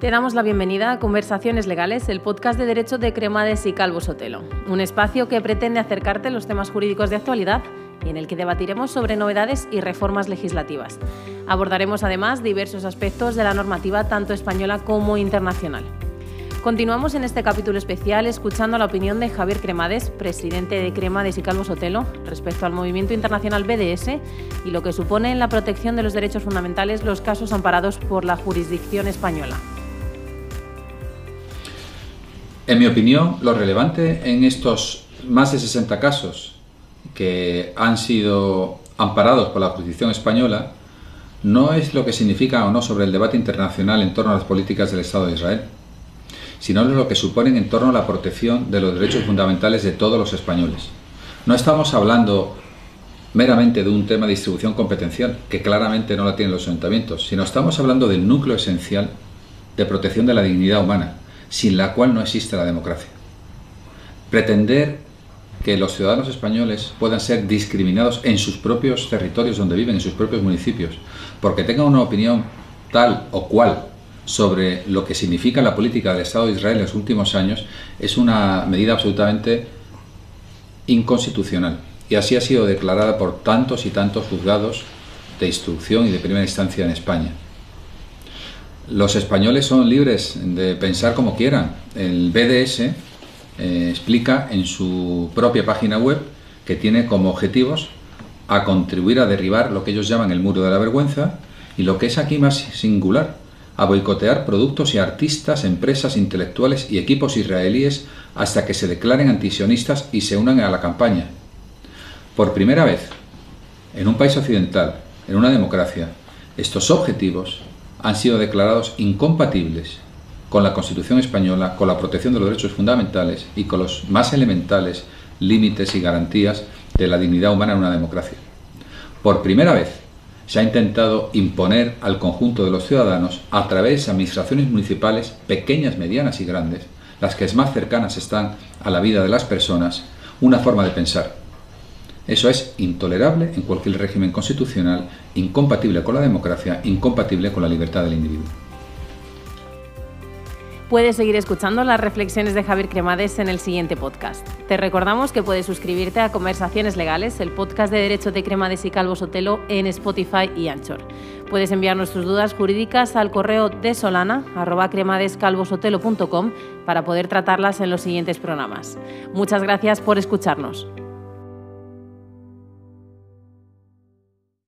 Te damos la bienvenida a Conversaciones Legales, el podcast de Derecho de Cremades y Calvo Sotelo, un espacio que pretende acercarte a los temas jurídicos de actualidad y en el que debatiremos sobre novedades y reformas legislativas. Abordaremos además diversos aspectos de la normativa tanto española como internacional. Continuamos en este capítulo especial escuchando la opinión de Javier Cremades, presidente de Cremades y Calvo Sotelo, respecto al movimiento internacional BDS y lo que supone en la protección de los derechos fundamentales los casos amparados por la jurisdicción española. En mi opinión, lo relevante en estos más de 60 casos que han sido amparados por la jurisdicción española no es lo que significa o no sobre el debate internacional en torno a las políticas del Estado de Israel, sino lo que suponen en torno a la protección de los derechos fundamentales de todos los españoles. No estamos hablando meramente de un tema de distribución competencial, que claramente no la tienen los ayuntamientos, sino estamos hablando del núcleo esencial de protección de la dignidad humana, sin la cual no existe la democracia. Pretender que los ciudadanos españoles puedan ser discriminados en sus propios territorios donde viven, en sus propios municipios, porque tengan una opinión tal o cual sobre lo que significa la política del Estado de Israel en los últimos años, es una medida absolutamente inconstitucional. Y así ha sido declarada por tantos y tantos juzgados de instrucción y de primera instancia en España. Los españoles son libres de pensar como quieran. El BDS eh, explica en su propia página web que tiene como objetivos a contribuir a derribar lo que ellos llaman el muro de la vergüenza y lo que es aquí más singular, a boicotear productos y artistas, empresas intelectuales y equipos israelíes hasta que se declaren antisionistas y se unan a la campaña. Por primera vez, en un país occidental, en una democracia, estos objetivos han sido declarados incompatibles con la Constitución española, con la protección de los derechos fundamentales y con los más elementales límites y garantías de la dignidad humana en una democracia. Por primera vez se ha intentado imponer al conjunto de los ciudadanos, a través de administraciones municipales pequeñas, medianas y grandes, las que más cercanas están a la vida de las personas, una forma de pensar, eso es intolerable en cualquier régimen constitucional, incompatible con la democracia, incompatible con la libertad del individuo. Puedes seguir escuchando las reflexiones de Javier Cremades en el siguiente podcast. Te recordamos que puedes suscribirte a Conversaciones Legales, el podcast de Derecho de Cremades y Calvo Sotelo en Spotify y Anchor. Puedes enviarnos tus dudas jurídicas al correo de solana para poder tratarlas en los siguientes programas. Muchas gracias por escucharnos.